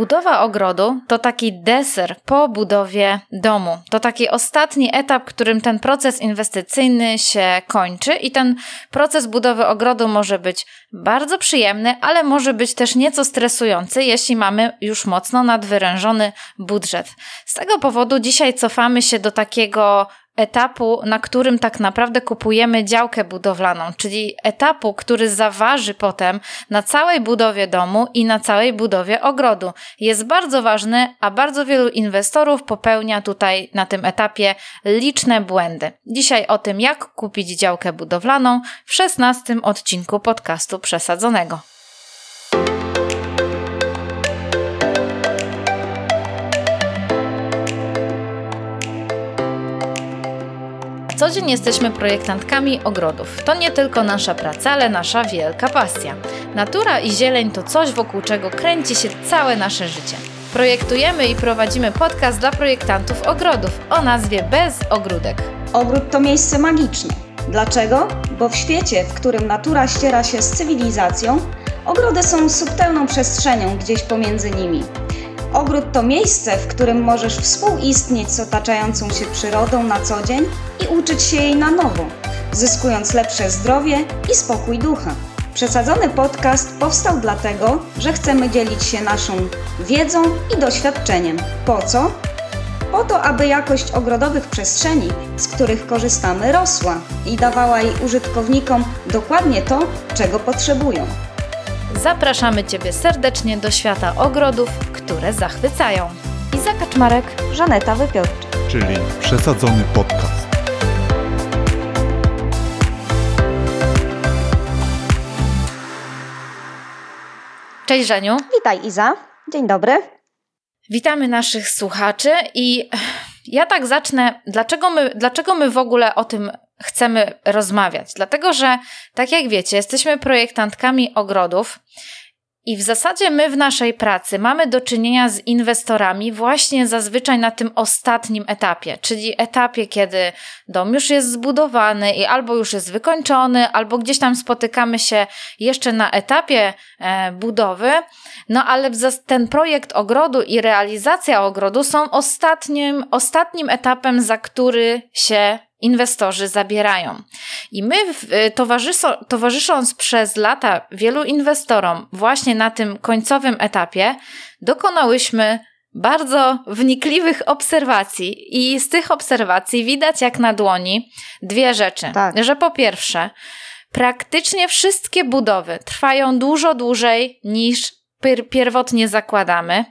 Budowa ogrodu to taki deser po budowie domu. To taki ostatni etap, którym ten proces inwestycyjny się kończy i ten proces budowy ogrodu może być bardzo przyjemny, ale może być też nieco stresujący, jeśli mamy już mocno nadwyrężony budżet. Z tego powodu dzisiaj cofamy się do takiego etapu, na którym tak naprawdę kupujemy działkę budowlaną, czyli etapu, który zaważy potem na całej budowie domu i na całej budowie ogrodu. Jest bardzo ważny, a bardzo wielu inwestorów popełnia tutaj na tym etapie liczne błędy. Dzisiaj o tym, jak kupić działkę budowlaną w 16 odcinku podcastu Przesadzonego. Co dzień jesteśmy projektantkami ogrodów. To nie tylko nasza praca, ale nasza wielka pasja. Natura i zieleń to coś, wokół czego kręci się całe nasze życie. Projektujemy i prowadzimy podcast dla projektantów ogrodów o nazwie Bez Ogródek. Ogród to miejsce magiczne. Dlaczego? Bo w świecie, w którym natura ściera się z cywilizacją, ogrody są subtelną przestrzenią gdzieś pomiędzy nimi. Ogród to miejsce, w którym możesz współistnieć z otaczającą się przyrodą na co dzień i uczyć się jej na nowo, zyskując lepsze zdrowie i spokój ducha. Przesadzony podcast powstał dlatego, że chcemy dzielić się naszą wiedzą i doświadczeniem. Po co? Po to, aby jakość ogrodowych przestrzeni, z których korzystamy, rosła i dawała jej użytkownikom dokładnie to, czego potrzebują. Zapraszamy Ciebie serdecznie do świata ogrodów, które zachwycają. Iza Kaczmarek, Żaneta Wypiorcza. czyli przesadzony podcast. Cześć Żeniu. Witaj Iza. Dzień dobry. Witamy naszych słuchaczy i ja tak zacznę. Dlaczego my, dlaczego my w ogóle o tym chcemy rozmawiać? Dlatego, że tak jak wiecie, jesteśmy projektantkami ogrodów i w zasadzie my w naszej pracy mamy do czynienia z inwestorami właśnie zazwyczaj na tym ostatnim etapie, czyli etapie, kiedy dom już jest zbudowany i albo już jest wykończony, albo gdzieś tam spotykamy się jeszcze na etapie e, budowy. No ale ten projekt ogrodu i realizacja ogrodu są ostatnim, ostatnim etapem, za który się inwestorzy zabierają. I my, y, towarzysząc przez lata wielu inwestorom właśnie na tym końcowym etapie, dokonałyśmy bardzo wnikliwych obserwacji. I z tych obserwacji widać jak na dłoni dwie rzeczy. Tak. Że po pierwsze, praktycznie wszystkie budowy trwają dużo dłużej niż pierwotnie zakładamy.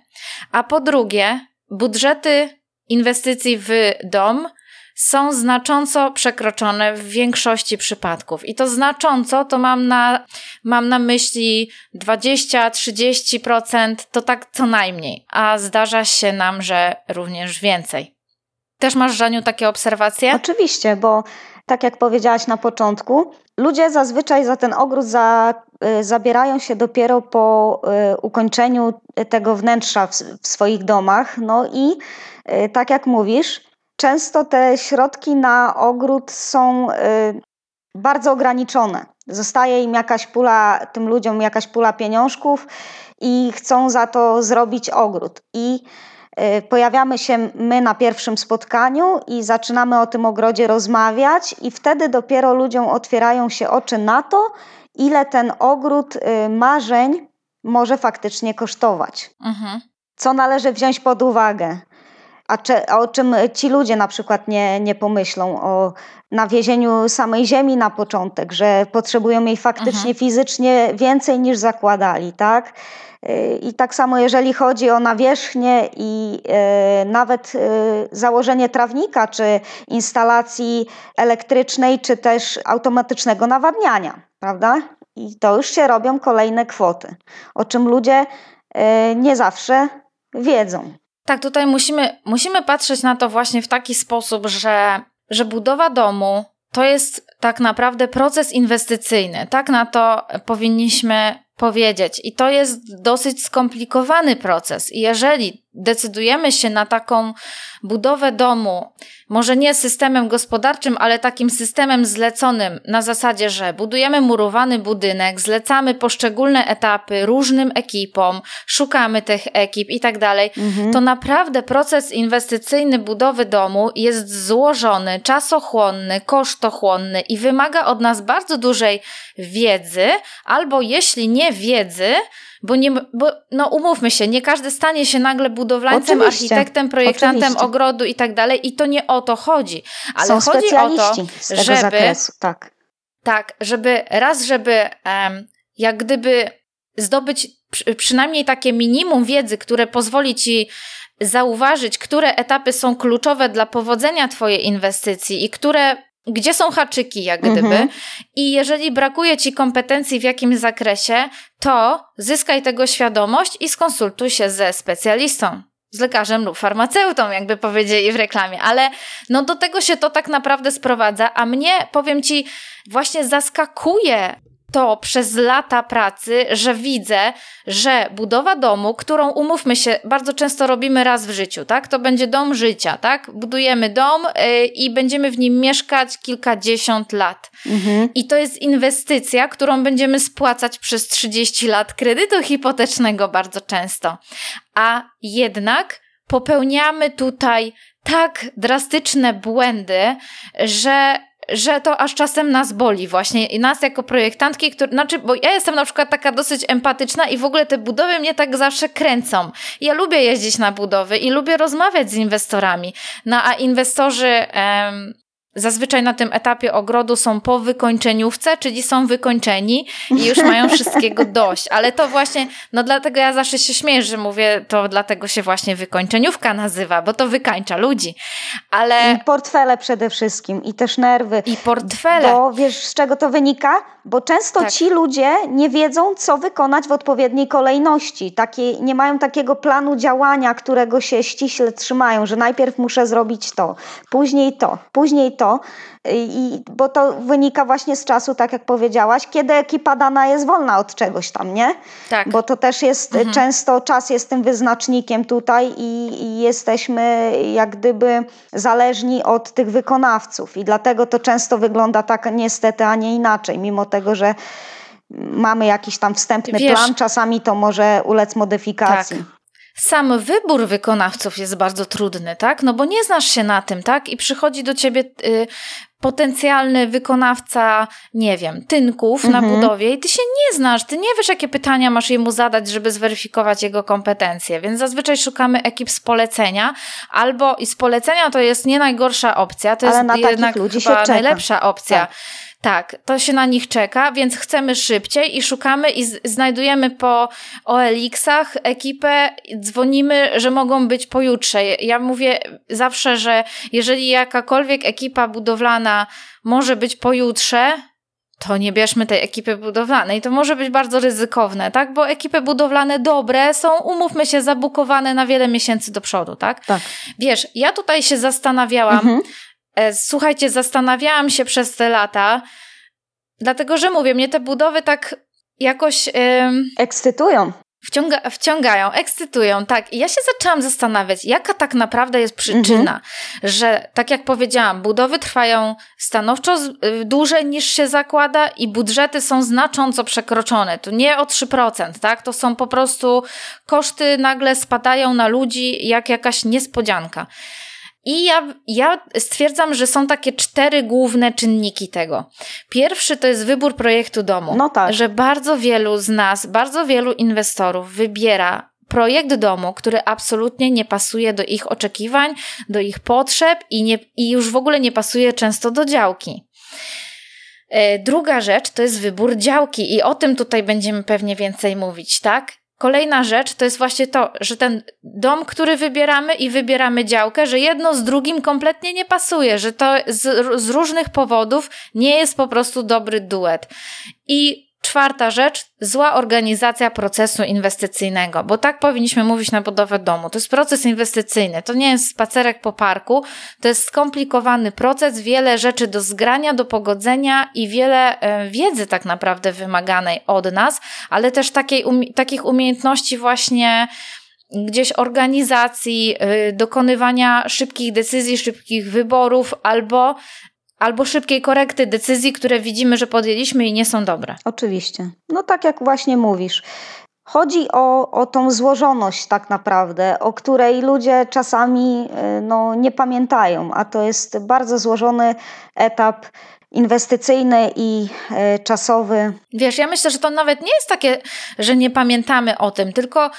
A po drugie, budżety inwestycji w dom są znacząco przekroczone w większości przypadków. I to znacząco to mam na, mam na myśli 20-30%, to tak co najmniej, a zdarza się nam, że również więcej. Też masz, Żaniu, takie obserwacje? Oczywiście, bo tak jak powiedziałaś na początku, ludzie zazwyczaj za ten ogród za, y, zabierają się dopiero po y, ukończeniu tego wnętrza w, w swoich domach. No i y, tak jak mówisz, często te środki na ogród są y, bardzo ograniczone. Zostaje im jakaś pula, tym ludziom jakaś pula pieniążków i chcą za to zrobić ogród. I y, pojawiamy się my na pierwszym spotkaniu i zaczynamy o tym ogrodzie rozmawiać, i wtedy dopiero ludziom otwierają się oczy na to, ile ten ogród y, marzeń może faktycznie kosztować. Mhm. Co należy wziąć pod uwagę? A, cze, a o czym ci ludzie na przykład nie, nie pomyślą? O nawiezieniu samej ziemi na początek, że potrzebują jej faktycznie mhm. fizycznie więcej niż zakładali, tak? Y, I tak samo jeżeli chodzi o nawierzchnię i y, nawet y, założenie trawnika, czy instalacji elektrycznej, czy też automatycznego nawadniania, prawda? I to już się robią kolejne kwoty, o czym ludzie nie zawsze wiedzą. Tak, tutaj musimy, musimy patrzeć na to właśnie w taki sposób, że, że budowa domu to jest tak naprawdę proces inwestycyjny. Tak na to powinniśmy powiedzieć. I to jest dosyć skomplikowany proces. I jeżeli decydujemy się na taką budowę domu, może nie systemem gospodarczym, ale takim systemem zleconym na zasadzie, że budujemy murowany budynek, zlecamy poszczególne etapy różnym ekipom, szukamy tych ekip i tak dalej, Mhm. to naprawdę proces inwestycyjny budowy domu jest złożony, czasochłonny, kosztochłonny i wymaga od nas bardzo dużej wiedzy, albo jeśli nie wiedzy, bo, nie, bo no umówmy się, nie każdy stanie się nagle budowlańcem, Oczywiście. architektem, projektantem Oczywiście. ogrodu i tak dalej i to nie o to chodzi. Ale Są chodzi o to, żeby zakresu, tak. tak, żeby raz, żeby em, jak gdyby zdobyć przy, przynajmniej takie minimum wiedzy, które pozwoli ci zauważyć, które etapy są kluczowe dla powodzenia twojej inwestycji i które gdzie są haczyki, jak gdyby. Mhm. I jeżeli brakuje ci kompetencji w jakimś zakresie, to zyskaj tego świadomość i skonsultuj się ze specjalistą. Z lekarzem lub farmaceutą, jakby powiedzieli w reklamie, ale no do tego się to tak naprawdę sprowadza, a mnie, powiem ci, właśnie zaskakuje to przez lata pracy, że widzę, że budowa domu, którą umówmy się, bardzo często robimy raz w życiu, tak? To będzie dom życia, tak? Budujemy dom y, i będziemy w nim mieszkać kilkadziesiąt lat. Mhm. I to jest inwestycja, którą będziemy spłacać przez 30 lat kredytu hipotecznego bardzo często. A jednak popełniamy tutaj tak drastyczne błędy, że że to aż czasem nas boli właśnie i nas jako projektantki, które, znaczy, bo ja jestem na przykład taka dosyć empatyczna i w ogóle te budowy mnie tak zawsze kręcą. Ja lubię jeździć na budowy i lubię rozmawiać z inwestorami. No a inwestorzy em, zazwyczaj na tym etapie ogrodu są po wykończeniówce, czyli są wykończeni i już mają wszystkiego dość. Ale to właśnie, no dlatego ja zawsze się śmieję, że mówię, to dlatego się właśnie wykończeniówka nazywa, bo to wykańcza ludzi. Ale I portfele przede wszystkim i też nerwy. i portfele. Bo wiesz, z czego to wynika? Bo często Tak. ci ludzie nie wiedzą, co wykonać w odpowiedniej kolejności. Takie, nie mają takiego planu działania, którego się ściśle trzymają, że najpierw muszę zrobić to, później to, później to. I, bo to wynika właśnie z czasu, tak jak powiedziałaś, kiedy ekipa dana jest wolna od czegoś tam, nie? tak. Bo to też jest Mhm. często czas jest tym wyznacznikiem tutaj i, i jesteśmy jak gdyby zależni od tych wykonawców i dlatego to często wygląda tak niestety, a nie inaczej, mimo tego, że mamy jakiś tam wstępny Wiesz- plan, czasami to może ulec modyfikacji. Tak. Sam wybór wykonawców jest bardzo trudny, tak? No bo nie znasz się na tym, tak? I przychodzi do ciebie y, potencjalny wykonawca, nie wiem, tynków na Mhm. budowie i ty się nie znasz, ty nie wiesz, jakie pytania masz jemu zadać, żeby zweryfikować jego kompetencje. Więc zazwyczaj szukamy ekip z polecenia, albo i z polecenia to jest nie najgorsza opcja, to Ale jest na jednak ludzi chyba najlepsza opcja. Tak. Tak, to się na nich czeka, więc chcemy szybciej i szukamy i znajdujemy po OLX-ach ekipę, dzwonimy, że mogą być pojutrze. Ja mówię zawsze, że jeżeli jakakolwiek ekipa budowlana może być pojutrze, to nie bierzmy tej ekipy budowlanej. To może być bardzo ryzykowne, tak? Bo ekipy budowlane dobre są, umówmy się, zabukowane na wiele miesięcy do przodu, tak? Tak. Wiesz, ja tutaj się zastanawiałam, Mhm. E, Słuchajcie, zastanawiałam się przez te lata, dlatego że mówię, mnie te budowy tak jakoś Ekscytują. wciąga, wciągają, ekscytują, tak. I ja się zaczęłam zastanawiać, jaka tak naprawdę jest przyczyna, że tak jak powiedziałam, budowy trwają stanowczo y, dłużej niż się zakłada i budżety są znacząco przekroczone. To nie o 3%, tak? To są po prostu koszty nagle spadają na ludzi jak jakaś niespodzianka. I ja, ja stwierdzam, że są takie cztery główne czynniki tego. Pierwszy to jest wybór projektu domu. No tak. Że bardzo wielu z nas, bardzo wielu inwestorów wybiera projekt domu, który absolutnie nie pasuje do ich oczekiwań, do ich potrzeb i, nie, i już w ogóle nie pasuje często do działki. E, Druga rzecz to jest wybór działki i o tym tutaj będziemy pewnie więcej mówić, tak? Kolejna rzecz to jest właśnie to, że ten dom, który wybieramy i wybieramy działkę, że jedno z drugim kompletnie nie pasuje, że to z, z różnych powodów nie jest po prostu dobry duet. I czwarta rzecz, zła organizacja procesu inwestycyjnego, bo tak powinniśmy mówić na budowę domu. To jest proces inwestycyjny, to nie jest spacerek po parku, to jest skomplikowany proces, wiele rzeczy do zgrania, do pogodzenia i wiele e, wiedzy tak naprawdę wymaganej od nas, ale też takiej, takich umiejętności właśnie gdzieś organizacji, y, dokonywania szybkich decyzji, szybkich wyborów albo, albo szybkiej korekty decyzji, które widzimy, że podjęliśmy i nie są dobre. Oczywiście. No tak jak właśnie mówisz. Chodzi o, o tą złożoność tak naprawdę, o której ludzie czasami y, no, nie pamiętają, a to jest bardzo złożony etap inwestycyjny i y, czasowy. Wiesz, ja myślę, że to nawet nie jest takie, że nie pamiętamy o tym, tylko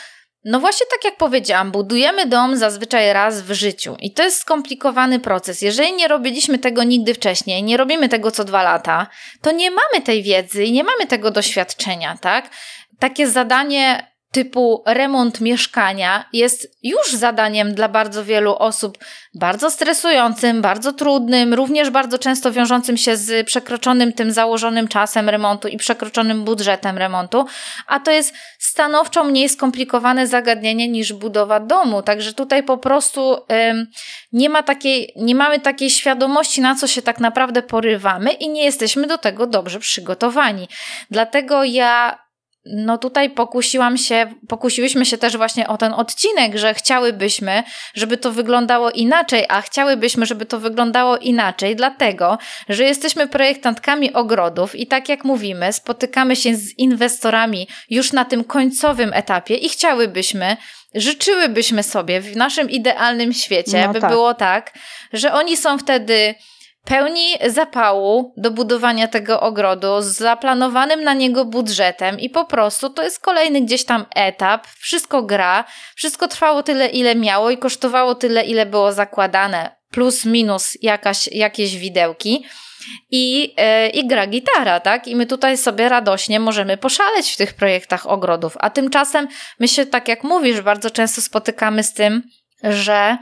no właśnie tak jak powiedziałam, budujemy dom zazwyczaj raz w życiu i to jest skomplikowany proces. Jeżeli nie robiliśmy tego nigdy wcześniej, nie robimy tego co dwa lata, to nie mamy tej wiedzy i nie mamy tego doświadczenia, tak? Takie zadanie typu remont mieszkania jest już zadaniem dla bardzo wielu osób bardzo stresującym, bardzo trudnym, również bardzo często wiążącym się z przekroczonym tym założonym czasem remontu i przekroczonym budżetem remontu, a to jest stanowczo mniej skomplikowane zagadnienie niż budowa domu. Także tutaj po prostu ym, nie ma takiej, nie mamy takiej świadomości, na co się tak naprawdę porywamy i nie jesteśmy do tego dobrze przygotowani. Dlatego ja no tutaj pokusiłam się, pokusiłyśmy się też właśnie o ten odcinek, że chciałybyśmy, żeby to wyglądało inaczej, a chciałybyśmy, żeby to wyglądało inaczej, dlatego, że jesteśmy projektantkami ogrodów i tak jak mówimy, spotykamy się z inwestorami już na tym końcowym etapie i chciałybyśmy, życzyłybyśmy sobie w naszym idealnym świecie, no by tak. było tak, że oni są wtedy pełni zapału do budowania tego ogrodu z zaplanowanym na niego budżetem i po prostu to jest kolejny gdzieś tam etap, wszystko gra, wszystko trwało tyle, ile miało i kosztowało tyle, ile było zakładane, plus minus jakaś, jakieś widełki. I, yy, I gra gitara, tak? I my tutaj sobie radośnie możemy poszaleć w tych projektach ogrodów. A tymczasem my się, tak jak mówisz, bardzo często spotykamy z tym, że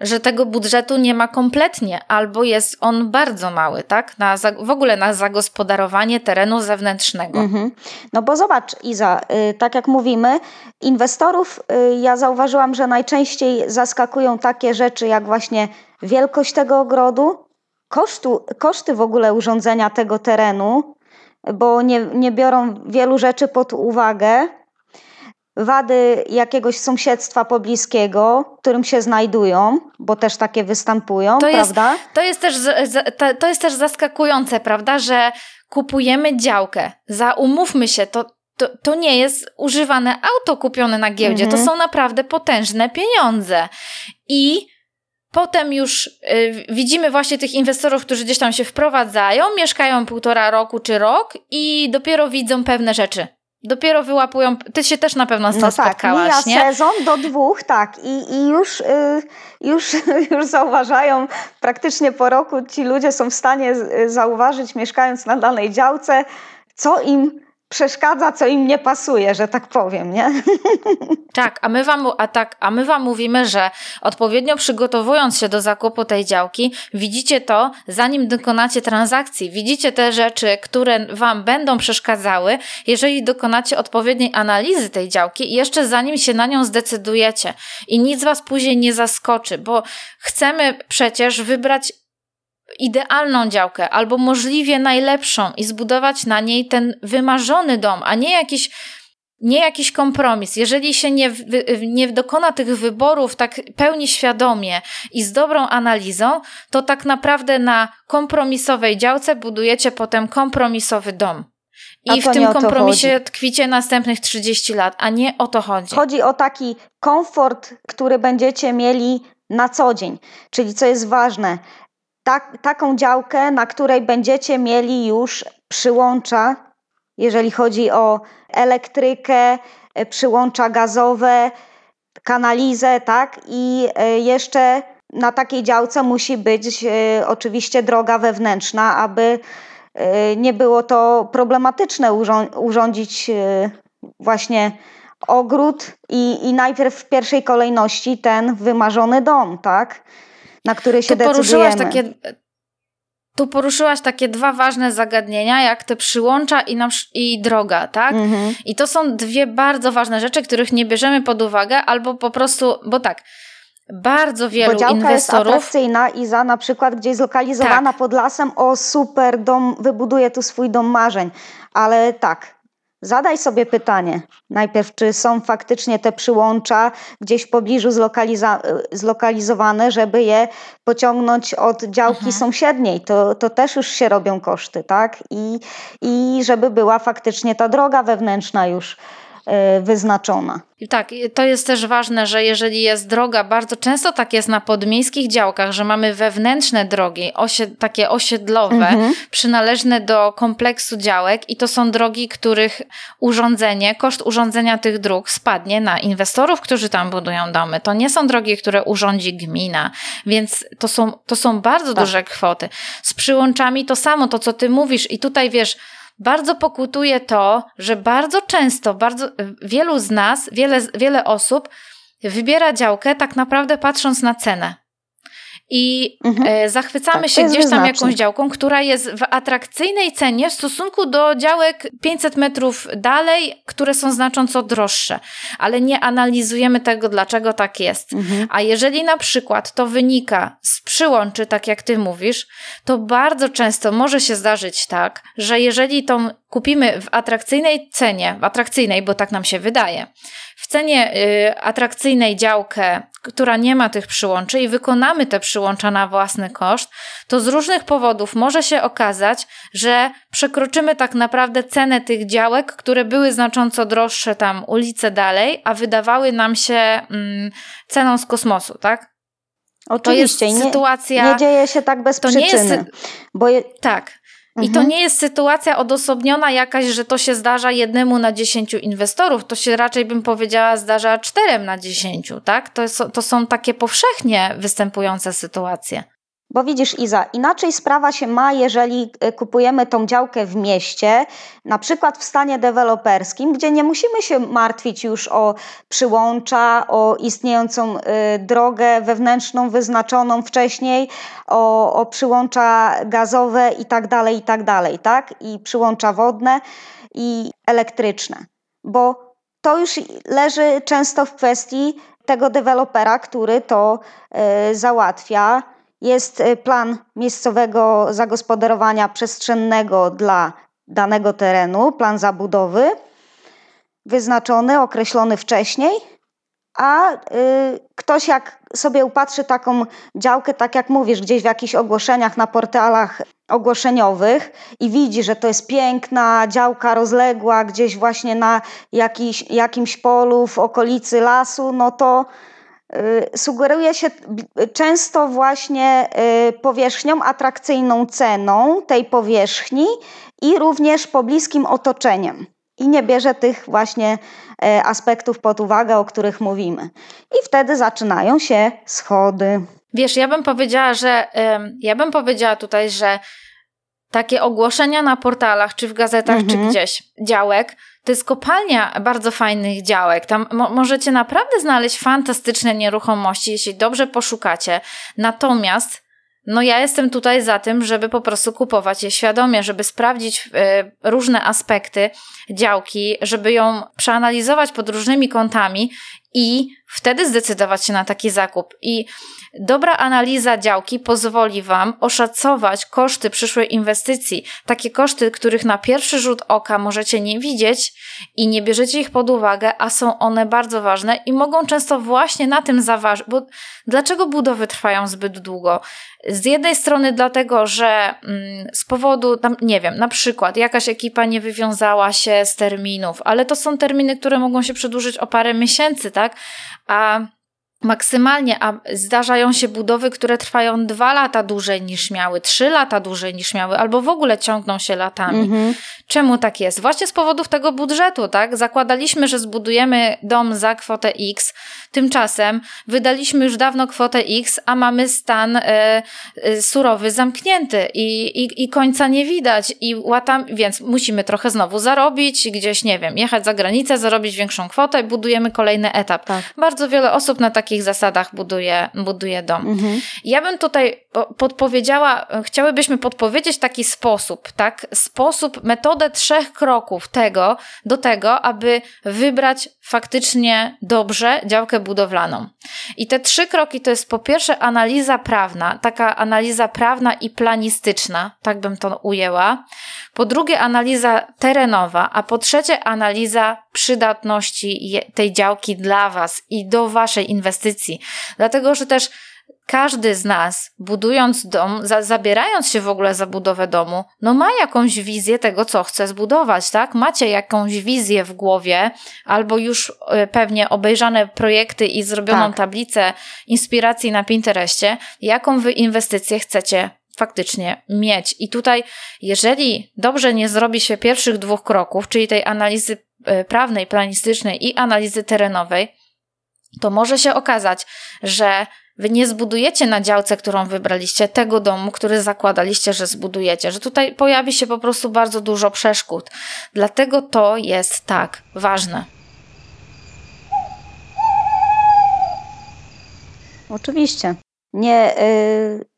że tego budżetu nie ma kompletnie, albo jest on bardzo mały, tak? Na, w ogóle na zagospodarowanie terenu zewnętrznego. Mhm. No bo zobacz, Iza, y, tak jak mówimy, inwestorów, y, ja zauważyłam, że najczęściej zaskakują takie rzeczy, jak właśnie wielkość tego ogrodu, kosztu, koszty w ogóle urządzenia tego terenu, bo nie, nie biorą wielu rzeczy pod uwagę wady jakiegoś sąsiedztwa pobliskiego, w którym się znajdują, bo też takie występują, to prawda? Jest, to, jest też, to jest też zaskakujące, prawda, że kupujemy działkę. Za umówmy się, to, to, to nie jest używane auto kupione na giełdzie, mhm. to są naprawdę potężne pieniądze. I Potem już y, widzimy właśnie tych inwestorów, którzy gdzieś tam się wprowadzają, mieszkają półtora roku czy rok i dopiero widzą pewne rzeczy dopiero wyłapują. Ty się też na pewno z no tak, spotkałaś, mija nie? sezon do dwóch, tak. I, i już, y, już, już zauważają, praktycznie po roku ci ludzie są w stanie zauważyć, mieszkając na danej działce, co im przeszkadza, co im nie pasuje, że tak powiem, nie? Tak, a my wam, a tak, a my wam mówimy, że odpowiednio przygotowując się do zakupu tej działki, widzicie to, zanim dokonacie transakcji. Widzicie te rzeczy, które wam będą przeszkadzały, jeżeli dokonacie odpowiedniej analizy tej działki jeszcze zanim się na nią zdecydujecie. I nic was później nie zaskoczy, bo chcemy przecież wybrać idealną działkę albo możliwie najlepszą i zbudować na niej ten wymarzony dom, a nie jakiś nie jakiś kompromis. Jeżeli się nie, nie dokona tych wyborów tak pełni świadomie i z dobrą analizą, to tak naprawdę na kompromisowej działce budujecie potem kompromisowy dom. I w tym kompromisie tkwicie następnych 30 lat, a nie o to chodzi. Chodzi o taki komfort, który będziecie mieli na co dzień. Czyli co jest ważne, tak, taką działkę, na której będziecie mieli już przyłącza, jeżeli chodzi o elektrykę, e, przyłącza gazowe, kanalizę, tak? I e, jeszcze na takiej działce musi być e, oczywiście droga wewnętrzna, aby nie było to problematyczne urządzić właśnie ogród i, i najpierw w pierwszej kolejności ten wymarzony dom, tak? Na który się tu decydujemy. Poruszyłaś takie, tu poruszyłaś takie dwa ważne zagadnienia, jak te przyłącza i, nasz, i droga, tak? Mhm. I to są dwie bardzo ważne rzeczy, których nie bierzemy pod uwagę, albo po prostu, bo tak, bardzo wielu bo działka inwestorów. jest atrakcyjna i za na przykład gdzieś zlokalizowana tak. pod lasem, o super, dom, wybuduję tu swój dom marzeń. Ale tak, zadaj sobie pytanie. Najpierw, czy są faktycznie te przyłącza gdzieś w pobliżu zlokalizowane, żeby je pociągnąć od działki mhm. sąsiedniej. To, to też już się robią koszty, tak? I, I żeby była faktycznie ta droga wewnętrzna już wyznaczona. Tak, to jest też ważne, że jeżeli jest droga, bardzo często tak jest na podmiejskich działkach, że mamy wewnętrzne drogi, osie, takie osiedlowe, mhm. przynależne do kompleksu działek i to są drogi, których urządzenie, koszt urządzenia tych dróg spadnie na inwestorów, którzy tam budują domy. To nie są drogi, które urządzi gmina, więc to są, to są bardzo tak. duże kwoty. Z przyłączami to samo, to co ty mówisz i tutaj wiesz, bardzo pokutuje to, że bardzo często, bardzo wielu z nas, wiele, wiele osób wybiera działkę tak naprawdę patrząc na cenę. I mhm. E, zachwycamy tak, się gdzieś tam wyznaczne. jakąś działką, która jest w atrakcyjnej cenie w stosunku do działek 500 metrów dalej, które są znacząco droższe. Ale nie analizujemy tego, dlaczego tak jest. Mhm. A jeżeli na przykład to wynika z przyłączy, tak jak ty mówisz, to bardzo często może się zdarzyć tak, że jeżeli tą kupimy w atrakcyjnej cenie, w atrakcyjnej, bo tak nam się wydaje, w cenie y, atrakcyjnej działkę, która nie ma tych przyłączy i wykonamy te przyłącza na własny koszt, to z różnych powodów może się okazać, że przekroczymy tak naprawdę cenę tych działek, które były znacząco droższe tam ulice dalej, a wydawały nam się mm, ceną z kosmosu, tak? Oczywiście, to jest sytuacja. Nie, nie dzieje się tak bez przyczyny. Jest, bo je... Tak. I to mhm. nie jest sytuacja odosobniona jakaś, że to się zdarza jednemu na dziesięciu inwestorów. To się raczej bym powiedziała zdarza czterem na dziesięciu, tak? To, jest, to są takie powszechnie występujące sytuacje. Bo widzisz, Iza, inaczej sprawa się ma, jeżeli e, kupujemy tą działkę w mieście, na przykład w stanie deweloperskim, gdzie nie musimy się martwić już o przyłącza, o istniejącą y, drogę wewnętrzną wyznaczoną wcześniej, o, o przyłącza gazowe i tak dalej, i tak dalej, tak? I przyłącza wodne i elektryczne. Bo to już leży często w kwestii tego dewelopera, który to y, załatwia jest y, plan miejscowego zagospodarowania przestrzennego dla danego terenu, plan zabudowy, wyznaczony, określony wcześniej, a y, ktoś jak sobie upatrzy taką działkę, tak jak mówisz, gdzieś w jakichś ogłoszeniach na portalach ogłoszeniowych i widzi, że to jest piękna działka rozległa gdzieś właśnie na jakiś, jakimś polu w okolicy lasu, no to sugeruje się często właśnie y, powierzchnią, atrakcyjną ceną tej powierzchni i również pobliskim otoczeniem. I nie bierze tych właśnie y, aspektów pod uwagę, o których mówimy. I wtedy zaczynają się schody. Wiesz, ja bym powiedziała, że ja bym powiedziała tutaj, że takie ogłoszenia na portalach, czy w gazetach, mhm. czy gdzieś działek, to jest kopalnia bardzo fajnych działek. Tam mo możecie naprawdę znaleźć fantastyczne nieruchomości, jeśli dobrze poszukacie. Natomiast no ja jestem tutaj za tym, żeby po prostu kupować je świadomie, żeby sprawdzić y, różne aspekty działki, żeby ją przeanalizować pod różnymi kątami i wtedy zdecydować się na taki zakup. I dobra analiza działki pozwoli Wam oszacować koszty przyszłej inwestycji. Takie koszty, których na pierwszy rzut oka możecie nie widzieć i nie bierzecie ich pod uwagę, a są one bardzo ważne i mogą często właśnie na tym zaważyć. Bo dlaczego budowy trwają zbyt długo? Z jednej strony dlatego, że mm, z powodu, tam, nie wiem, na przykład jakaś ekipa nie wywiązała się z terminów, ale to są terminy, które mogą się przedłużyć o parę miesięcy, tak? A maksymalnie, a zdarzają się budowy, które trwają dwa lata dłużej niż miały, trzy lata dłużej niż miały, albo w ogóle ciągną się latami. Mhm. Czemu tak jest? Właśnie z powodów tego budżetu, tak? Zakładaliśmy, że zbudujemy dom za kwotę X, tymczasem wydaliśmy już dawno kwotę X, a mamy stan y, y, surowy zamknięty i, i, i końca nie widać i łatam, więc musimy trochę znowu zarobić, gdzieś, nie wiem, jechać za granicę, zarobić większą kwotę i budujemy kolejny etap. Tak. Bardzo wiele osób na tak takich zasadach buduje, buduje dom. Mhm. Ja bym tutaj podpowiedziała, chciałybyśmy podpowiedzieć taki sposób, tak? Sposób, metodę trzech kroków tego, do tego, aby wybrać faktycznie dobrze działkę budowlaną. I te trzy kroki to jest po pierwsze analiza prawna, taka analiza prawna i planistyczna, tak bym to ujęła. Po drugie analiza terenowa, a po trzecie analiza przydatności tej działki dla Was i do Waszej inwestycji. Dlatego, że też każdy z nas, budując dom, za, zabierając się w ogóle za budowę domu, no ma jakąś wizję tego, co chce zbudować, tak? Macie jakąś wizję w głowie, albo już y, pewnie obejrzane projekty i zrobioną tak. tablicę inspiracji na Pinterestie, jaką wy inwestycję chcecie faktycznie mieć. I tutaj, jeżeli dobrze nie zrobi się pierwszych dwóch kroków, czyli tej analizy y, prawnej, planistycznej i analizy terenowej, to może się okazać, że Wy nie zbudujecie na działce, którą wybraliście, tego domu, który zakładaliście, że zbudujecie, że tutaj pojawi się po prostu bardzo dużo przeszkód. Dlatego to jest tak ważne. Oczywiście. Nie,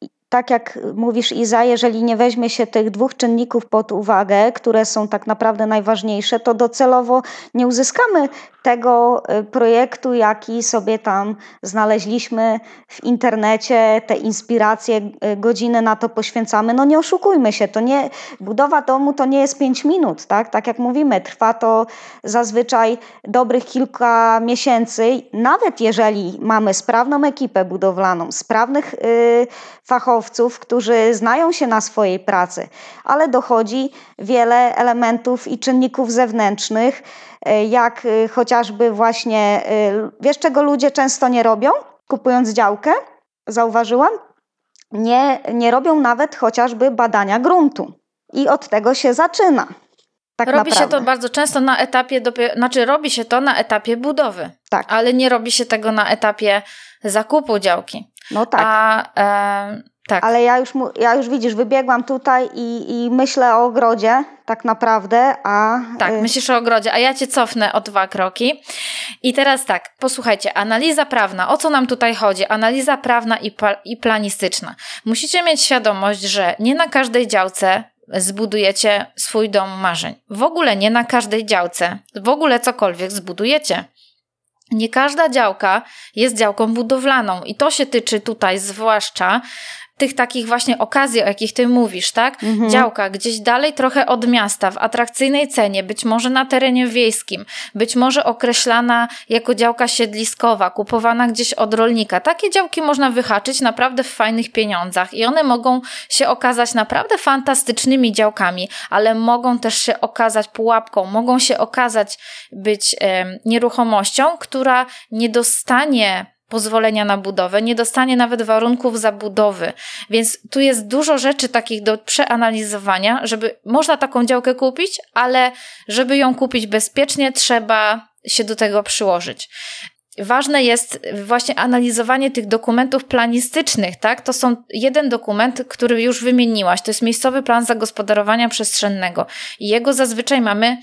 yy, tak jak mówisz, Iza, jeżeli nie weźmie się tych dwóch czynników pod uwagę, które są tak naprawdę najważniejsze, to docelowo nie uzyskamy tego y, projektu, jaki sobie tam znaleźliśmy w internecie, te inspiracje, y, godziny na to poświęcamy. No nie oszukujmy się, to nie, budowa domu to nie jest pięć minut, tak? Tak jak mówimy, trwa to zazwyczaj dobrych kilka miesięcy, nawet jeżeli mamy sprawną ekipę budowlaną, sprawnych yy, fachowców, którzy znają się na swojej pracy, ale dochodzi wiele elementów i czynników zewnętrznych, jak e, chociażby właśnie, e, wiesz czego ludzie często nie robią, kupując działkę, zauważyłam? Nie, nie robią nawet chociażby badania gruntu. I od tego się zaczyna. Tak robi naprawdę. się to bardzo często na etapie, dopiero, znaczy robi się to na etapie budowy, tak. ale nie robi się tego na etapie zakupu działki. No tak. A, e, tak. Ale ja już, ja już widzisz, wybiegłam tutaj i, i myślę o ogrodzie tak naprawdę, a... Tak, y, myślisz o ogrodzie, a ja cię cofnę o dwa kroki. I teraz tak, posłuchajcie, analiza prawna, o co nam tutaj chodzi? Analiza prawna i, i planistyczna. Musicie mieć świadomość, że nie na każdej działce zbudujecie swój dom marzeń. W ogóle nie na każdej działce, w ogóle cokolwiek zbudujecie. Nie każda działka jest działką budowlaną i to się tyczy tutaj zwłaszcza tych takich właśnie okazji, o jakich ty mówisz, tak? Mhm. Działka gdzieś dalej trochę od miasta, w atrakcyjnej cenie, być może na terenie wiejskim, być może określana jako działka siedliskowa, kupowana gdzieś od rolnika. Takie działki można wyhaczyć naprawdę w fajnych pieniądzach i one mogą się okazać naprawdę fantastycznymi działkami, ale mogą też się okazać pułapką, mogą się okazać być e, nieruchomością, która nie dostanie pozwolenia na budowę, nie dostanie nawet warunków zabudowy. Więc tu jest dużo rzeczy takich do przeanalizowania, żeby można taką działkę kupić, ale żeby ją kupić bezpiecznie, trzeba się do tego przyłożyć ważne jest właśnie analizowanie tych dokumentów planistycznych, tak? To są jeden dokument, który już wymieniłaś, to jest miejscowy plan zagospodarowania przestrzennego. Jego zazwyczaj mamy,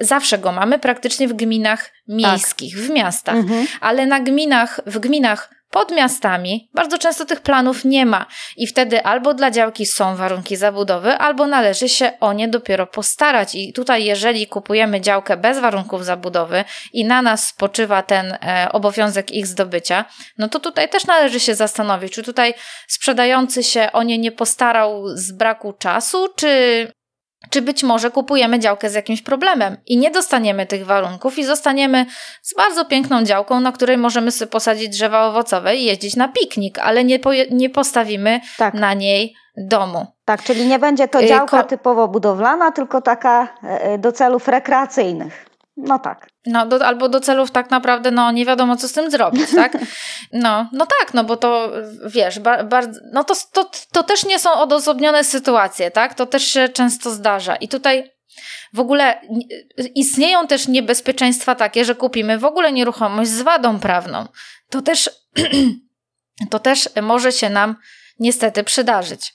zawsze go mamy praktycznie w gminach miejskich, tak. w miastach, mhm. ale na gminach, w gminach pod miastami bardzo często tych planów nie ma i wtedy albo dla działki są warunki zabudowy, albo należy się o nie dopiero postarać. I tutaj, jeżeli kupujemy działkę bez warunków zabudowy i na nas spoczywa ten e, obowiązek ich zdobycia, no to tutaj też należy się zastanowić, czy tutaj sprzedający się o nie nie postarał z braku czasu, czy czy być może kupujemy działkę z jakimś problemem i nie dostaniemy tych warunków i zostaniemy z bardzo piękną działką, na której możemy sobie posadzić drzewa owocowe i jeździć na piknik, ale nie, po, nie postawimy tak. na niej domu. Tak, czyli nie będzie to y, działka typowo budowlana, tylko taka e, e, do celów rekreacyjnych. No tak. No, do, albo do celów tak naprawdę, no nie wiadomo, co z tym zrobić, tak? No, no tak, no bo to wiesz, bardzo, no to, to, to też nie są odosobnione sytuacje, tak? To też się często zdarza. I tutaj w ogóle istnieją też niebezpieczeństwa takie, że kupimy w ogóle nieruchomość z wadą prawną. To też, to też może się nam niestety przydarzyć.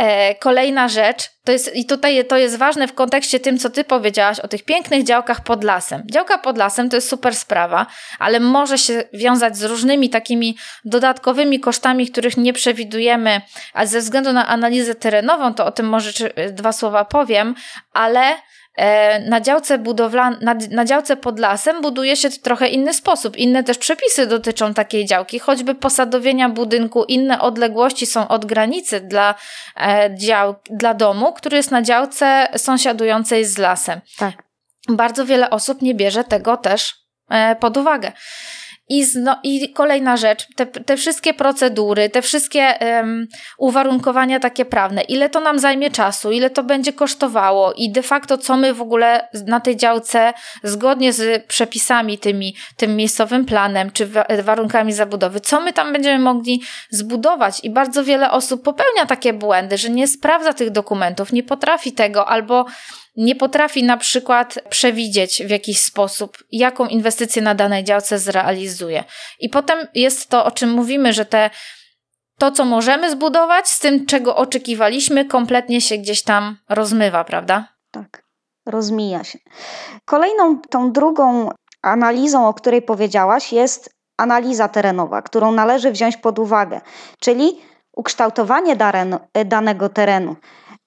E, kolejna rzecz, to jest, i tutaj to jest ważne w kontekście tym, co ty powiedziałaś o tych pięknych działkach pod lasem. Działka pod lasem to jest super sprawa, ale może się wiązać z różnymi takimi dodatkowymi kosztami, których nie przewidujemy, a ze względu na analizę terenową, to o tym może dwa słowa powiem, ale na działce, budowlan, na, na działce pod lasem buduje się w trochę inny sposób. Inne też przepisy dotyczą takiej działki, choćby posadowienia budynku, inne odległości są od granicy dla, e, dział, dla domu, który jest na działce sąsiadującej z lasem. Tak. Bardzo wiele osób nie bierze tego też e, pod uwagę. I, zno, I kolejna rzecz, te, te wszystkie procedury, te wszystkie um, uwarunkowania takie prawne, ile to nam zajmie czasu, ile to będzie kosztowało i de facto co my w ogóle na tej działce zgodnie z przepisami tymi, tym miejscowym planem czy warunkami zabudowy, co my tam będziemy mogli zbudować? I bardzo wiele osób popełnia takie błędy, że nie sprawdza tych dokumentów, nie potrafi tego albo nie potrafi na przykład przewidzieć w jakiś sposób, jaką inwestycję na danej działce zrealizuje. I potem jest to, o czym mówimy, że te to, co możemy zbudować, z tym, czego oczekiwaliśmy, kompletnie się gdzieś tam rozmywa, prawda? Tak, rozmija się. Kolejną, tą drugą analizą, o której powiedziałaś, jest analiza terenowa, którą należy wziąć pod uwagę, czyli ukształtowanie danego terenu,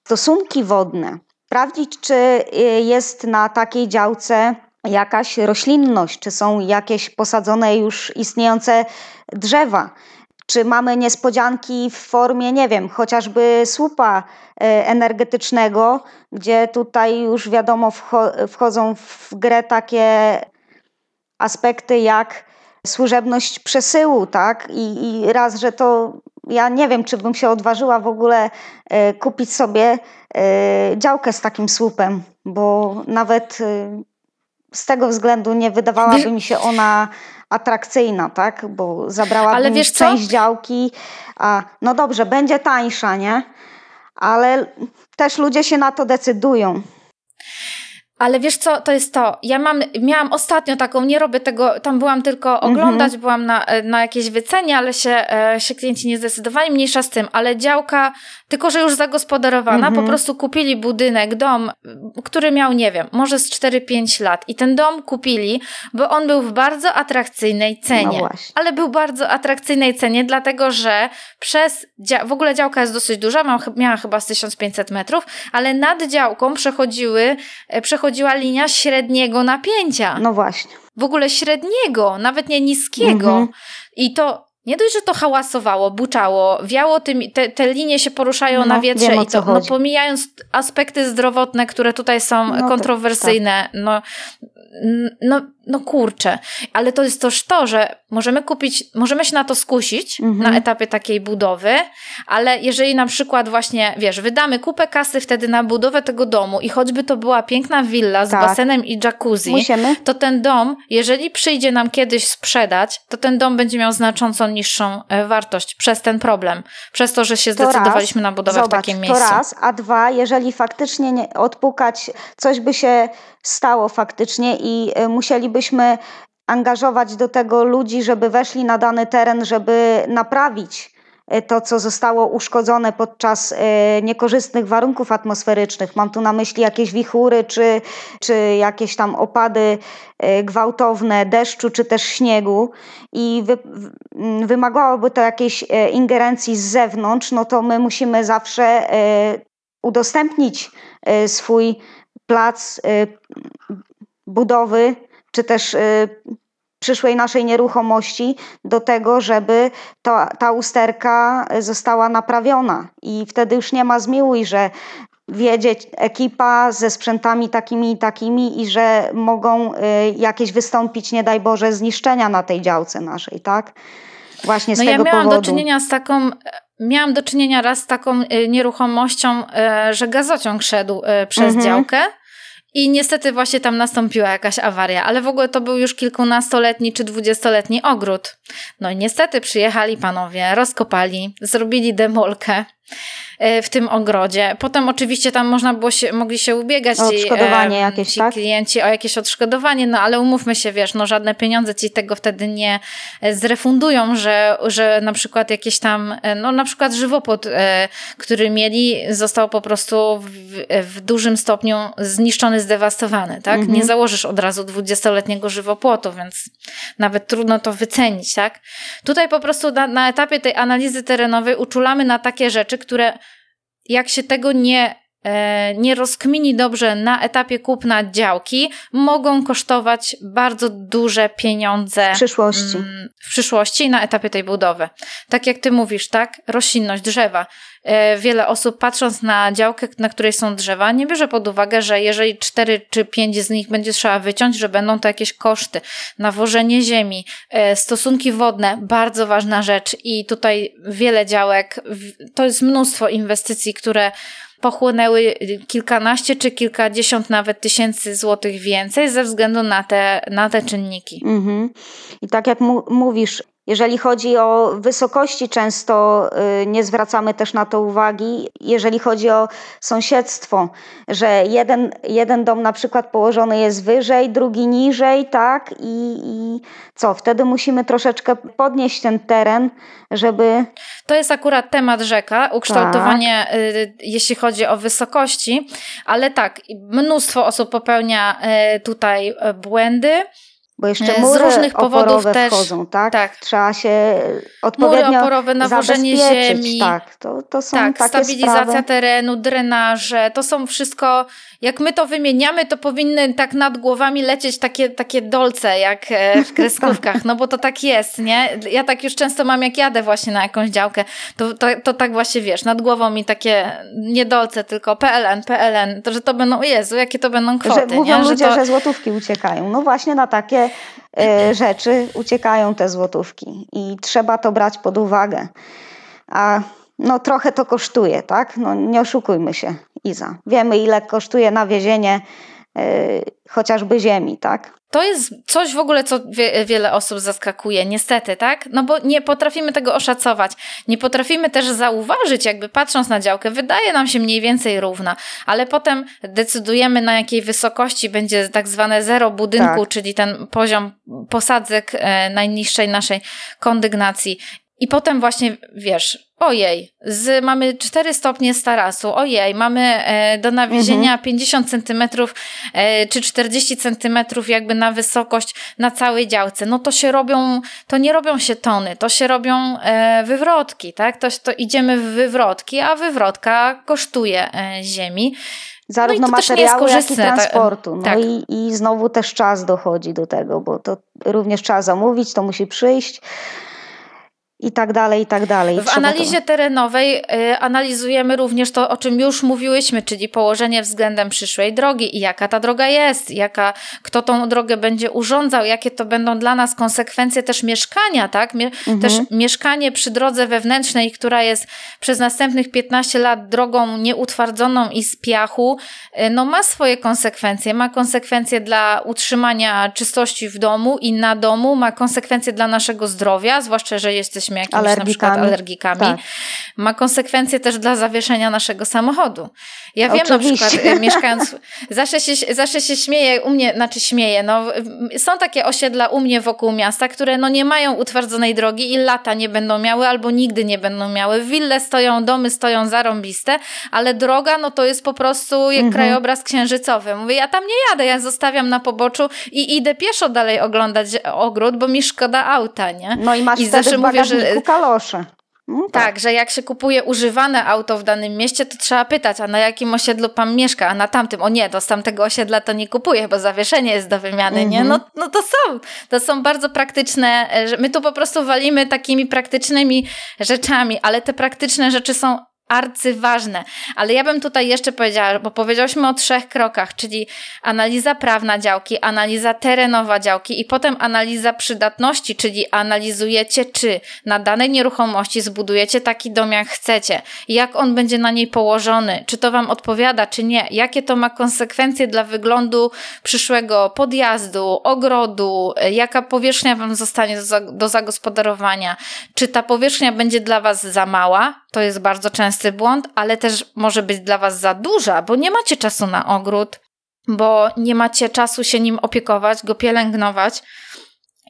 stosunki wodne, sprawdzić, czy y, jest na takiej działce jakaś roślinność, czy są jakieś posadzone już istniejące drzewa. Czy mamy niespodzianki w formie, nie wiem, chociażby słupa y, energetycznego, gdzie tutaj już wiadomo wchodzą w grę takie aspekty jak służebność przesyłu, tak? I, I, raz, że to ja nie wiem, czy bym się odważyła w ogóle e, kupić sobie e, działkę z takim słupem, bo nawet e, z tego względu nie wydawałaby mi się ona atrakcyjna, tak? Bo zabrałaby Ale mi część działki, a no dobrze, będzie tańsza, nie? Ale też ludzie się na to decydują. Ale wiesz co, to jest to. Ja mam, miałam ostatnio taką, nie robię tego, tam byłam tylko oglądać, mm -hmm. byłam na, na jakiejś wycenie, ale się, e, się klienci nie zdecydowali, mniejsza z tym, ale działka, tylko że już zagospodarowana, -hmm. po mhm. prostu kupili budynek, dom, który miał, nie wiem, może z 4-5 lat i ten dom kupili, bo on był w bardzo atrakcyjnej cenie. No ale był bardzo atrakcyjnej cenie, dlatego że przez, w ogóle działka jest dosyć duża, miała chyba z 1500 metrów, ale nad działką przechodziły, e, przechodziły przechodziła linia średniego napięcia. No właśnie. W ogóle średniego, nawet nie niskiego. Mhm. I to nie dość, że to hałasowało, buczało, wiało, tymi, te, te linie się poruszają no, na wietrze wiem, i to, no, pomijając aspekty zdrowotne, które tutaj są no, kontrowersyjne, tak. no, no, no kurczę, ale to jest też to, że możemy kupić, możemy się na to skusić mhm. na etapie takiej budowy, ale jeżeli na przykład właśnie, wiesz, wydamy kupę kasy wtedy na budowę tego domu i choćby to była piękna willa z tak. basenem i jacuzzi, Musimy. to ten dom, jeżeli przyjdzie nam kiedyś sprzedać, to ten dom będzie miał znacząco niższą e, wartość przez ten problem, przez to, że się zdecydowaliśmy raz, na budowę zobacz, w takim miejscu. To raz, a dwa, jeżeli faktycznie nie odpukać, coś by się stało faktycznie i e, musielibyśmy angażować do tego ludzi, żeby weszli na dany teren, żeby naprawić e, to, co zostało uszkodzone podczas e, niekorzystnych warunków atmosferycznych. Mam tu na myśli jakieś wichury, czy, czy jakieś tam opady gwałtowne deszczu, czy też śniegu i wy, wymagałoby to jakiejś ingerencji z zewnątrz, no to my musimy zawsze udostępnić swój plac budowy, czy też y, przyszłej naszej nieruchomości do tego, żeby to, ta usterka została naprawiona. I wtedy już nie ma zmiłuj, że wiedzie ekipa ze sprzętami takimi i takimi i że mogą y, jakieś wystąpić, nie daj Boże, zniszczenia na tej działce naszej, tak? Właśnie z no tego ja miałam powodu. do czynienia z taką Miałam do czynienia raz z taką y, nieruchomością, że gazociąg szedł przez mhm. działkę i niestety właśnie tam nastąpiła jakaś awaria, ale w ogóle to był już kilkunastoletni czy dwudziestoletni ogród. No i niestety przyjechali panowie, rozkopali, zrobili demolkę w tym ogrodzie. Potem oczywiście tam można było się, mogli się ubiegać o odszkodowanie ci, jakieś, ci tak? klienci o jakieś odszkodowanie, no ale umówmy się, wiesz, no żadne pieniądze ci tego wtedy nie e, zrefundują, że, że na przykład jakieś tam, no na przykład żywopłot, który mieli, został po prostu w, w dużym stopniu zniszczony, zdewastowany, tak? Mhm. Nie założysz od razu 20-letniego żywopłotu, więc nawet trudno to wycenić, tak? Tutaj po prostu na, na etapie tej analizy terenowej uczulamy na takie rzeczy, które jak się tego nie nie rozkmini dobrze na etapie kupna działki, mogą kosztować bardzo duże pieniądze w przyszłości. Mm, w przyszłości na etapie tej budowy. Tak jak ty mówisz, tak? Roślinność drzewa. E, wiele osób patrząc na działkę, na której są drzewa, nie bierze pod uwagę, że jeżeli cztery czy pięć z nich będzie trzeba wyciąć, że będą to jakieś koszty, nawożenie ziemi, e, stosunki wodne, bardzo ważna rzecz i tutaj wiele działek, to jest mnóstwo inwestycji, które pochłonęły kilkanaście czy kilkadziesiąt nawet tysięcy złotych więcej ze względu na te, na te czynniki. Mhm. I tak jak mówisz, jeżeli chodzi o wysokości, często y, nie zwracamy też na to uwagi. Jeżeli chodzi o sąsiedztwo, że jeden, jeden dom na przykład położony jest wyżej, drugi niżej, tak? I, I co? Wtedy musimy troszeczkę podnieść ten teren, żeby. To jest akurat temat rzeka, ukształtowanie, tak. jeśli chodzi o wysokości, ale tak, mnóstwo osób popełnia y, tutaj y, błędy. Bo jeszcze mury z różnych powodów też wchodzą, tak? tak? Trzeba się odpowiednio Mury oporowe, nawożenie ziemi. Tak, to, to są tak, takie stabilizacja sprawy. terenu, drenaże, to są wszystko jak my to wymieniamy, to powinny tak nad głowami lecieć takie, takie dolce, jak e, w kreskówkach, no bo to tak jest, nie? Ja tak już często mam, jak jadę właśnie na jakąś działkę, to, to, to tak właśnie, wiesz, nad głową mi takie nie dolce, tylko PLN, PLN, to, że to będą, Jezu, jakie to będą kwoty, że mówią nie? ludzie, to... że złotówki uciekają. No właśnie na takie y, rzeczy uciekają te złotówki i trzeba to brać pod uwagę. A no trochę to kosztuje, tak? No nie oszukujmy się, Iza. Wiemy, ile kosztuje nawiezienie chociażby ziemi, tak? To jest coś w ogóle, co wie, wiele osób zaskakuje, niestety, tak? No bo nie potrafimy tego oszacować. Nie potrafimy też zauważyć, jakby patrząc na działkę, wydaje nam się mniej więcej równa, ale potem decydujemy, na jakiej wysokości będzie tak zwane zero budynku, tak. czyli ten poziom posadzek e, najniższej naszej kondygnacji. I potem właśnie, wiesz, ojej, z, mamy 4 stopnie starasu, ojej, mamy e, do nawiezienia mhm. 50 centymetrów e, czy 40 centymetrów jakby na wysokość na całej działce. No to się robią, to nie robią się tony, to się robią e, wywrotki, tak? To, to idziemy w wywrotki, a wywrotka kosztuje e, ziemi. Zarówno no materiału, jak i transportu. No tak. i, i znowu też czas dochodzi do tego, bo to również trzeba zamówić, to musi przyjść i tak dalej, i tak dalej. W analizie to... terenowej y, analizujemy również to, o czym już mówiłyśmy, czyli położenie względem przyszłej drogi i jaka ta droga jest, jaka, kto tą drogę będzie urządzał, jakie to będą dla nas konsekwencje też mieszkania, tak? Mie mhm. Też mieszkanie przy drodze wewnętrznej, która jest przez następnych 15 lat drogą nieutwardzoną i z piachu, y, no ma swoje konsekwencje. Ma konsekwencje dla utrzymania czystości w domu i na domu, ma konsekwencje dla naszego zdrowia, zwłaszcza, że jesteśmy jesteśmy jakimiś alergikami. na przykład alergikami, tak. ma konsekwencje też dla zawieszenia naszego samochodu. Ja wiem Oczywiście. na przykład, e, mieszkając, zawsze się, zawsze się śmieję, u mnie, znaczy śmieję, no, są takie osiedla u mnie wokół miasta, które no nie mają utwardzonej drogi i lata nie będą miały albo nigdy nie będą miały. Wille stoją, domy stoją zarąbiste, ale droga no to jest po prostu jak mhm. krajobraz księżycowy. Mówię, ja tam nie jadę, ja zostawiam na poboczu i idę pieszo dalej oglądać ogród, bo mi szkoda auta, nie? No i masz I wtedy mówię, że kalosze. No tak. tak. że jak się kupuje używane auto w danym mieście, to trzeba pytać, a na jakim osiedlu pan mieszka, a na tamtym, o nie, to z tamtego osiedla to nie kupuję, bo zawieszenie jest do wymiany, mm -hmm. nie? Mhm. No, no to są, to są bardzo praktyczne, e, że my tu po prostu walimy takimi praktycznymi rzeczami, ale te praktyczne rzeczy są arcyważne. Ale ja bym tutaj jeszcze powiedziała, bo powiedziałyśmy o trzech krokach, czyli analiza prawna działki, analiza terenowa działki i potem analiza przydatności, czyli analizujecie, czy na danej nieruchomości zbudujecie taki dom, jak chcecie, jak on będzie na niej położony, czy to Wam odpowiada, czy nie, jakie to ma konsekwencje dla wyglądu przyszłego podjazdu, ogrodu, jaka powierzchnia Wam zostanie do zagospodarowania, czy ta powierzchnia będzie dla Was za mała, to jest bardzo często arcybłąd, ale też może być dla Was za duża, bo nie macie czasu na ogród, bo nie macie czasu się nim opiekować, go pielęgnować.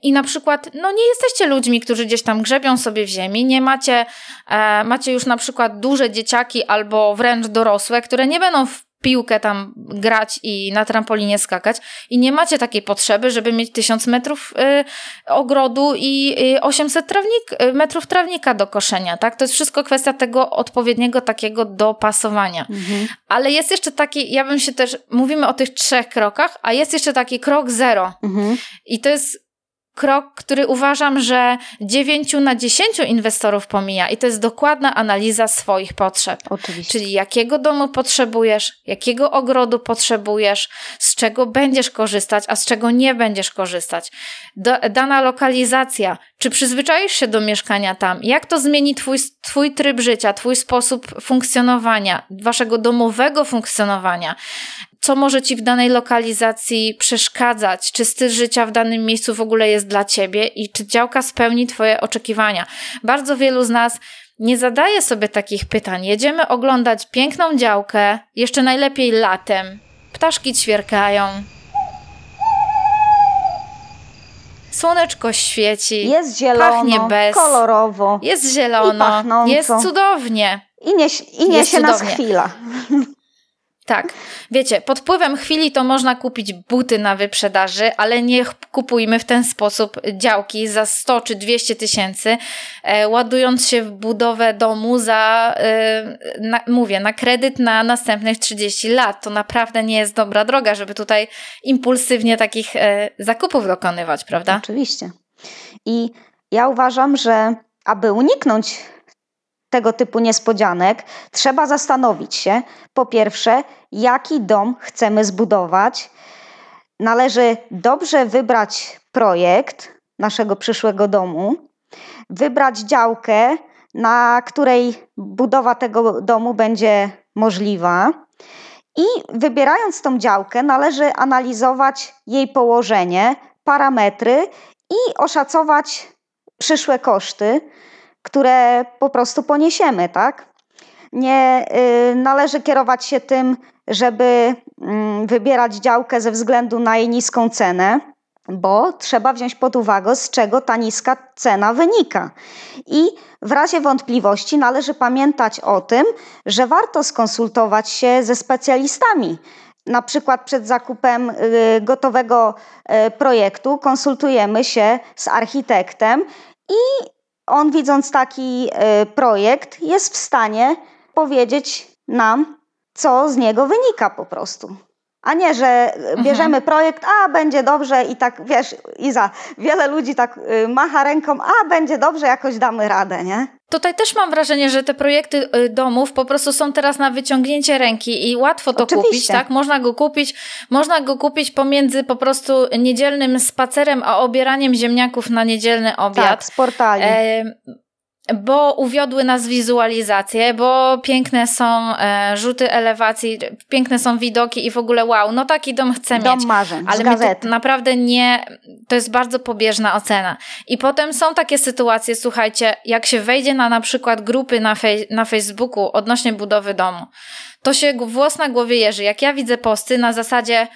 I na przykład, no nie jesteście ludźmi, którzy gdzieś tam grzebią sobie w ziemi, nie macie, e, macie już na przykład duże dzieciaki albo wręcz dorosłe, które nie będą w piłkę tam grać i na trampolinie skakać i nie macie takiej potrzeby, żeby mieć 1000 metrów y, ogrodu i y, 800 trawnik, y, metrów trawnika do koszenia, tak? To jest wszystko kwestia tego odpowiedniego takiego dopasowania. Mhm. Ale jest jeszcze taki, ja bym się też, mówimy o tych trzech krokach, a jest jeszcze taki krok zero. Mhm. I to jest krok, który uważam, że 9 na 10 inwestorów pomija i to jest dokładna analiza swoich potrzeb. Oczywiście. Czyli jakiego domu potrzebujesz, jakiego ogrodu potrzebujesz, z czego będziesz korzystać, a z czego nie będziesz korzystać. Dana lokalizacja, czy przyzwyczaisz się do mieszkania tam, jak to zmieni twój, twój tryb życia, twój sposób funkcjonowania, waszego domowego funkcjonowania co może ci w danej lokalizacji przeszkadzać, czy styl życia w danym miejscu w ogóle jest dla ciebie i czy działka spełni twoje oczekiwania. Bardzo wielu z nas nie zadaje sobie takich pytań. Jedziemy oglądać piękną działkę, jeszcze najlepiej latem. Ptaszki ćwierkają. Słoneczko świeci. Jest zielono, pachnie bez, kolorowo. Jest zielono, jest cudownie. I, nieś, i niesie nas chwila. Tak. Wiecie, pod wpływem chwili to można kupić buty na wyprzedaży, ale nie kupujmy w ten sposób działki za 100 czy 200 tysięcy, e, ładując się w budowę domu za, e, na, mówię, na kredyt na następnych 30 lat. To naprawdę nie jest dobra droga, żeby tutaj impulsywnie takich e, zakupów dokonywać, prawda? Oczywiście. I ja uważam, że aby uniknąć tego typu niespodzianek, trzeba zastanowić się, po pierwsze, jaki dom chcemy zbudować. Należy dobrze wybrać projekt naszego przyszłego domu, wybrać działkę, na której budowa tego domu będzie możliwa. I wybierając tą działkę, należy analizować jej położenie, parametry i oszacować przyszłe koszty, które po prostu poniesiemy, tak? Nie y, należy kierować się tym, żeby y, wybierać działkę ze względu na jej niską cenę, bo trzeba wziąć pod uwagę, z czego ta niska cena wynika. I w razie wątpliwości należy pamiętać o tym, że warto skonsultować się ze specjalistami. Na przykład przed zakupem y, gotowego y, projektu konsultujemy się z architektem i on widząc taki y, projekt jest w stanie powiedzieć nam, co z niego wynika po prostu. A nie, że bierzemy mhm. projekt, a będzie dobrze i tak, wiesz, Iza, wiele ludzi tak y, macha ręką, a będzie dobrze, jakoś damy radę, nie? Tutaj też mam wrażenie, że te projekty y, domów po prostu są teraz na wyciągnięcie ręki i łatwo to Oczywiście. kupić, tak? Można go kupić, można go kupić pomiędzy po prostu niedzielnym spacerem, a obieraniem ziemniaków na niedzielny obiad. Tak, z portali. E, bo uwiodły nas wizualizacje, bo piękne są e, rzuty elewacji, piękne są widoki i w ogóle wow, no taki dom chcę dom mieć. Marzeń, ale my to naprawdę nie, to jest bardzo pobieżna ocena. I potem są takie sytuacje, słuchajcie, jak się wejdzie na na przykład grupy na, fej, na Facebooku odnośnie budowy domu, to się włos na głowie jeży. Jak ja widzę posty na zasadzie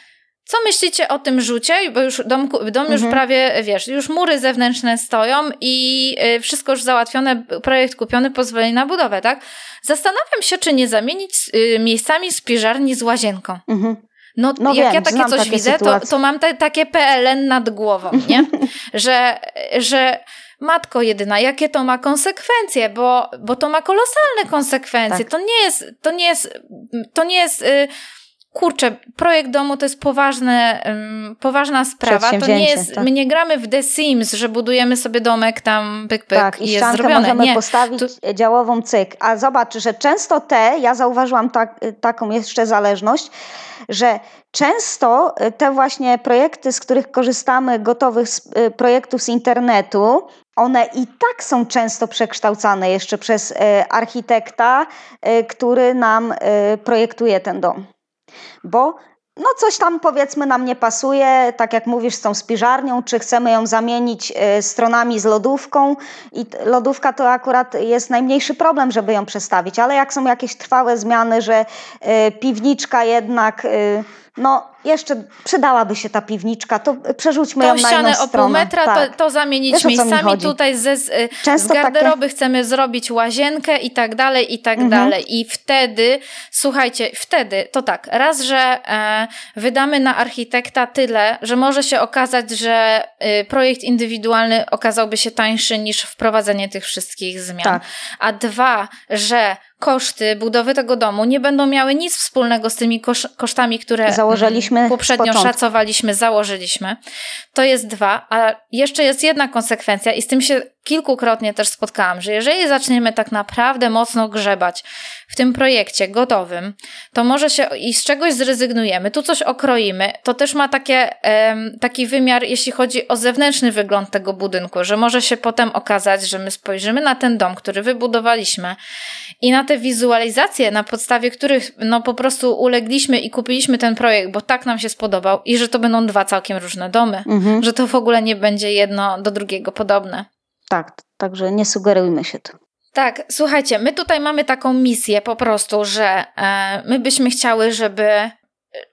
co myślicie o tym rzucie? Bo już dom, dom już mhm. prawie, wiesz, już mury zewnętrzne stoją i y, wszystko już załatwione, projekt kupiony, pozwoli na budowę, tak? Zastanawiam się, czy nie zamienić y, miejscami spiżarni z łazienką. Mhm. No, no, jak wiem, ja takie coś takie widzę, to, to mam te, takie PLN nad głową, nie? że, że matko jedyna, jakie to ma konsekwencje, bo, bo to ma kolosalne konsekwencje. Tak. To nie jest, to nie jest, to nie jest. Y, kurczę, projekt domu to jest poważne, um, poważna sprawa. To nie jest, tak. my nie gramy w The Sims, że budujemy sobie domek tam pyk, pyk tak, i, i jest zrobione. możemy nie. postawić tu... działową cyk. A zobacz, że często te, ja zauważyłam tak, taką jeszcze zależność, że często te właśnie projekty, z których korzystamy, gotowych y, projektów z internetu, one i tak są często przekształcane jeszcze przez architekta, który nam projektuje ten dom bo no coś tam powiedzmy nam nie pasuje, tak jak mówisz z tą spiżarnią, czy chcemy ją zamienić y, stronami z lodówką i lodówka to akurat jest najmniejszy problem, żeby ją przestawić, ale jak są jakieś trwałe zmiany, że y, piwniczka jednak y, no jeszcze przydałaby się ta piwniczka, to przerzućmy Tą ją na ścianę inną o pół metra tak. to, to zamienić Wiesz, miejscami tutaj ze, z, z Często garderoby takie- chcemy zrobić łazienkę i tak dalej, i tak Mhm. dalej. I wtedy, słuchajcie, wtedy to tak, raz, że e, wydamy na architekta tyle, że może się okazać, że y, projekt indywidualny okazałby się tańszy niż wprowadzenie tych wszystkich zmian. Tak. A dwa, że koszty budowy tego domu nie będą miały nic wspólnego z tymi kosz, kosztami, które Założyliśmy poprzednio szacowaliśmy, założyliśmy. To jest dwa, a jeszcze jest jedna konsekwencja i z tym się kilkukrotnie też spotkałam, że jeżeli zaczniemy tak naprawdę mocno grzebać w tym projekcie gotowym, to może się i z czegoś zrezygnujemy, tu coś okroimy, to też ma takie, taki wymiar, jeśli chodzi o zewnętrzny wygląd tego budynku, że może się potem okazać, że my spojrzymy na ten dom, który wybudowaliśmy i na te wizualizacje, na podstawie których no po prostu ulegliśmy i kupiliśmy ten projekt, bo tak nam się spodobał i że to będą dwa całkiem różne domy, Mhm. że to w ogóle nie będzie jedno do drugiego podobne. Tak, także nie sugerujmy się tu. Tak, słuchajcie, my tutaj mamy taką misję po prostu, że e, my byśmy chciały, żeby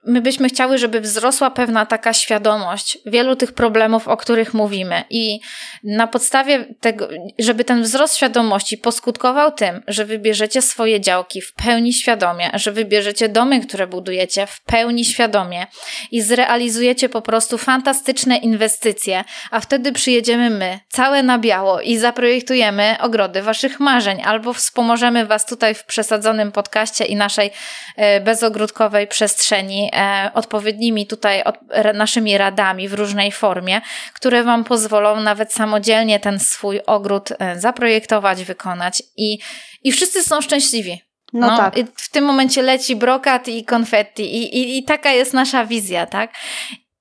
my byśmy chciały, żeby wzrosła pewna taka świadomość wielu tych problemów, o których mówimy. I na podstawie tego, żeby ten wzrost świadomości poskutkował tym, że wybierzecie swoje działki w pełni świadomie, że wybierzecie domy, które budujecie w pełni świadomie i zrealizujecie po prostu fantastyczne inwestycje, a wtedy przyjedziemy my, całe na biało i zaprojektujemy ogrody waszych marzeń albo wspomożemy was tutaj w przesadzonym podcaście i naszej e, bezogródkowej przestrzeni e, odpowiednimi tutaj naszymi radami w różnej formie, które wam pozwolą nawet samodzielnie ten swój ogród e, zaprojektować, wykonać i, i wszyscy są szczęśliwi. No, tak. i w tym momencie leci brokat i konfetti i, i, i taka jest nasza wizja, tak?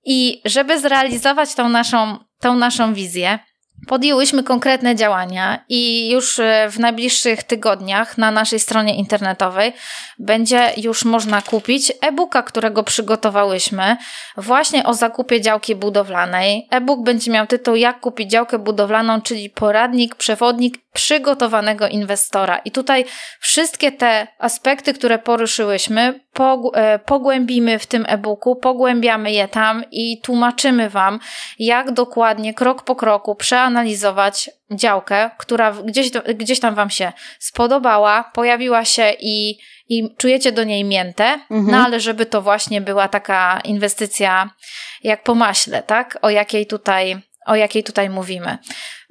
I żeby zrealizować tą naszą, tą naszą wizję, podjęłyśmy konkretne działania i już e, w najbliższych tygodniach na naszej stronie internetowej będzie już można kupić e-booka, którego przygotowałyśmy właśnie o zakupie działki budowlanej. E-book będzie miał tytuł Jak kupić działkę budowlaną, czyli poradnik, przewodnik przygotowanego inwestora. I tutaj wszystkie te aspekty, które poruszyłyśmy, e, pogłębimy w tym e-booku, pogłębiamy je tam i tłumaczymy Wam, jak dokładnie, krok po kroku przeanalizować działkę, która gdzieś, gdzieś tam Wam się spodobała, pojawiła się i, i czujecie do niej miętę, Mhm. no ale żeby to właśnie była taka inwestycja jak po maśle, tak? O jakiej tutaj, o jakiej tutaj mówimy.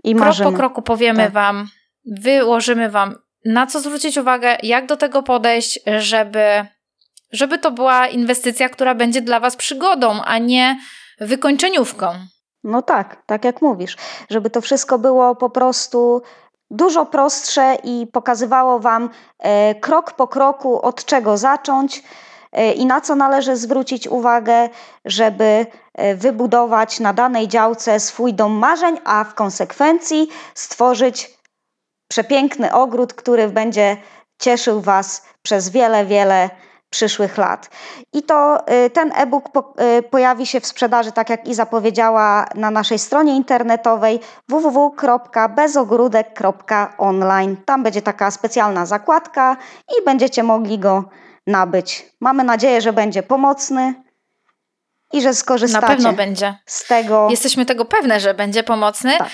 I Krok marzymy. po kroku powiemy Tak. Wam, wyłożymy Wam, na co zwrócić uwagę, jak do tego podejść, żeby, żeby to była inwestycja, która będzie dla Was przygodą, a nie wykończeniówką. No tak, tak jak mówisz, żeby to wszystko było po prostu dużo prostsze i pokazywało Wam e, krok po kroku, od czego zacząć e, i na co należy zwrócić uwagę, żeby e, wybudować na danej działce swój dom marzeń, a w konsekwencji stworzyć przepiękny ogród, który będzie cieszył Was przez wiele, wiele przyszłych lat. I to y, ten e-book po, y, pojawi się w sprzedaży, tak jak Iza powiedziała, na naszej stronie internetowej www.bezogródek.online. Tam będzie taka specjalna zakładka i będziecie mogli go nabyć. Mamy nadzieję, że będzie pomocny i że Na skorzystacie pewno będzie. z tego. Jesteśmy tego pewne, że będzie pomocny. Tak.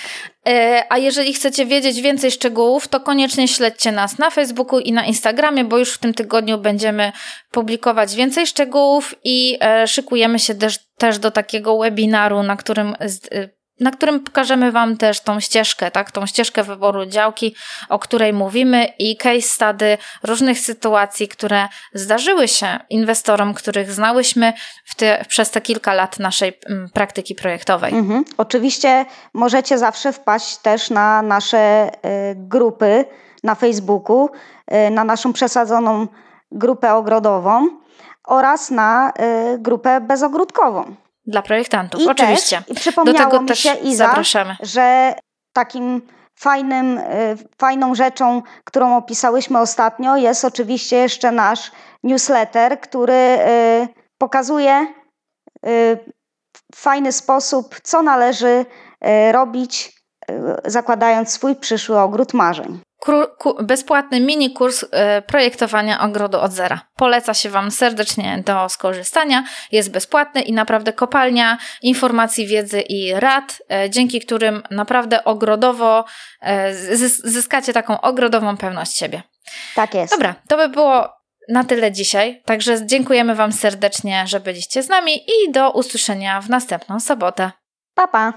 E, A jeżeli chcecie wiedzieć więcej szczegółów, to koniecznie śledźcie nas na Facebooku i na Instagramie, bo już w tym tygodniu będziemy publikować więcej szczegółów i e, szykujemy się też, też do takiego webinaru, na którym e, na którym pokażemy Wam też tą ścieżkę, tak? Tą ścieżkę wyboru działki, o której mówimy i case study różnych sytuacji, które zdarzyły się inwestorom, których znałyśmy te, przez te kilka lat naszej mm, praktyki projektowej. Mhm. Oczywiście możecie zawsze wpaść też na nasze y, grupy na Facebooku, y, na naszą przesadzoną grupę ogrodową oraz na y, grupę bezogródkową. Dla projektantów, I oczywiście. Też, I Do przypomniało tego mi też się Iza, zapraszamy. że takim fajnym, y, fajną rzeczą, którą opisałyśmy ostatnio jest oczywiście jeszcze nasz newsletter, który y, pokazuje y, w fajny sposób, co należy robić, zakładając swój przyszły ogród marzeń. Bezpłatny mini kurs projektowania ogrodu od zera. Poleca się Wam serdecznie do skorzystania. Jest bezpłatny i naprawdę kopalnia informacji, wiedzy i rad, dzięki którym naprawdę ogrodowo zyskacie taką ogrodową pewność siebie. Tak jest. Dobra, to by było na tyle dzisiaj. Także dziękujemy Wam serdecznie, że byliście z nami i do usłyszenia w następną sobotę. Pa, pa.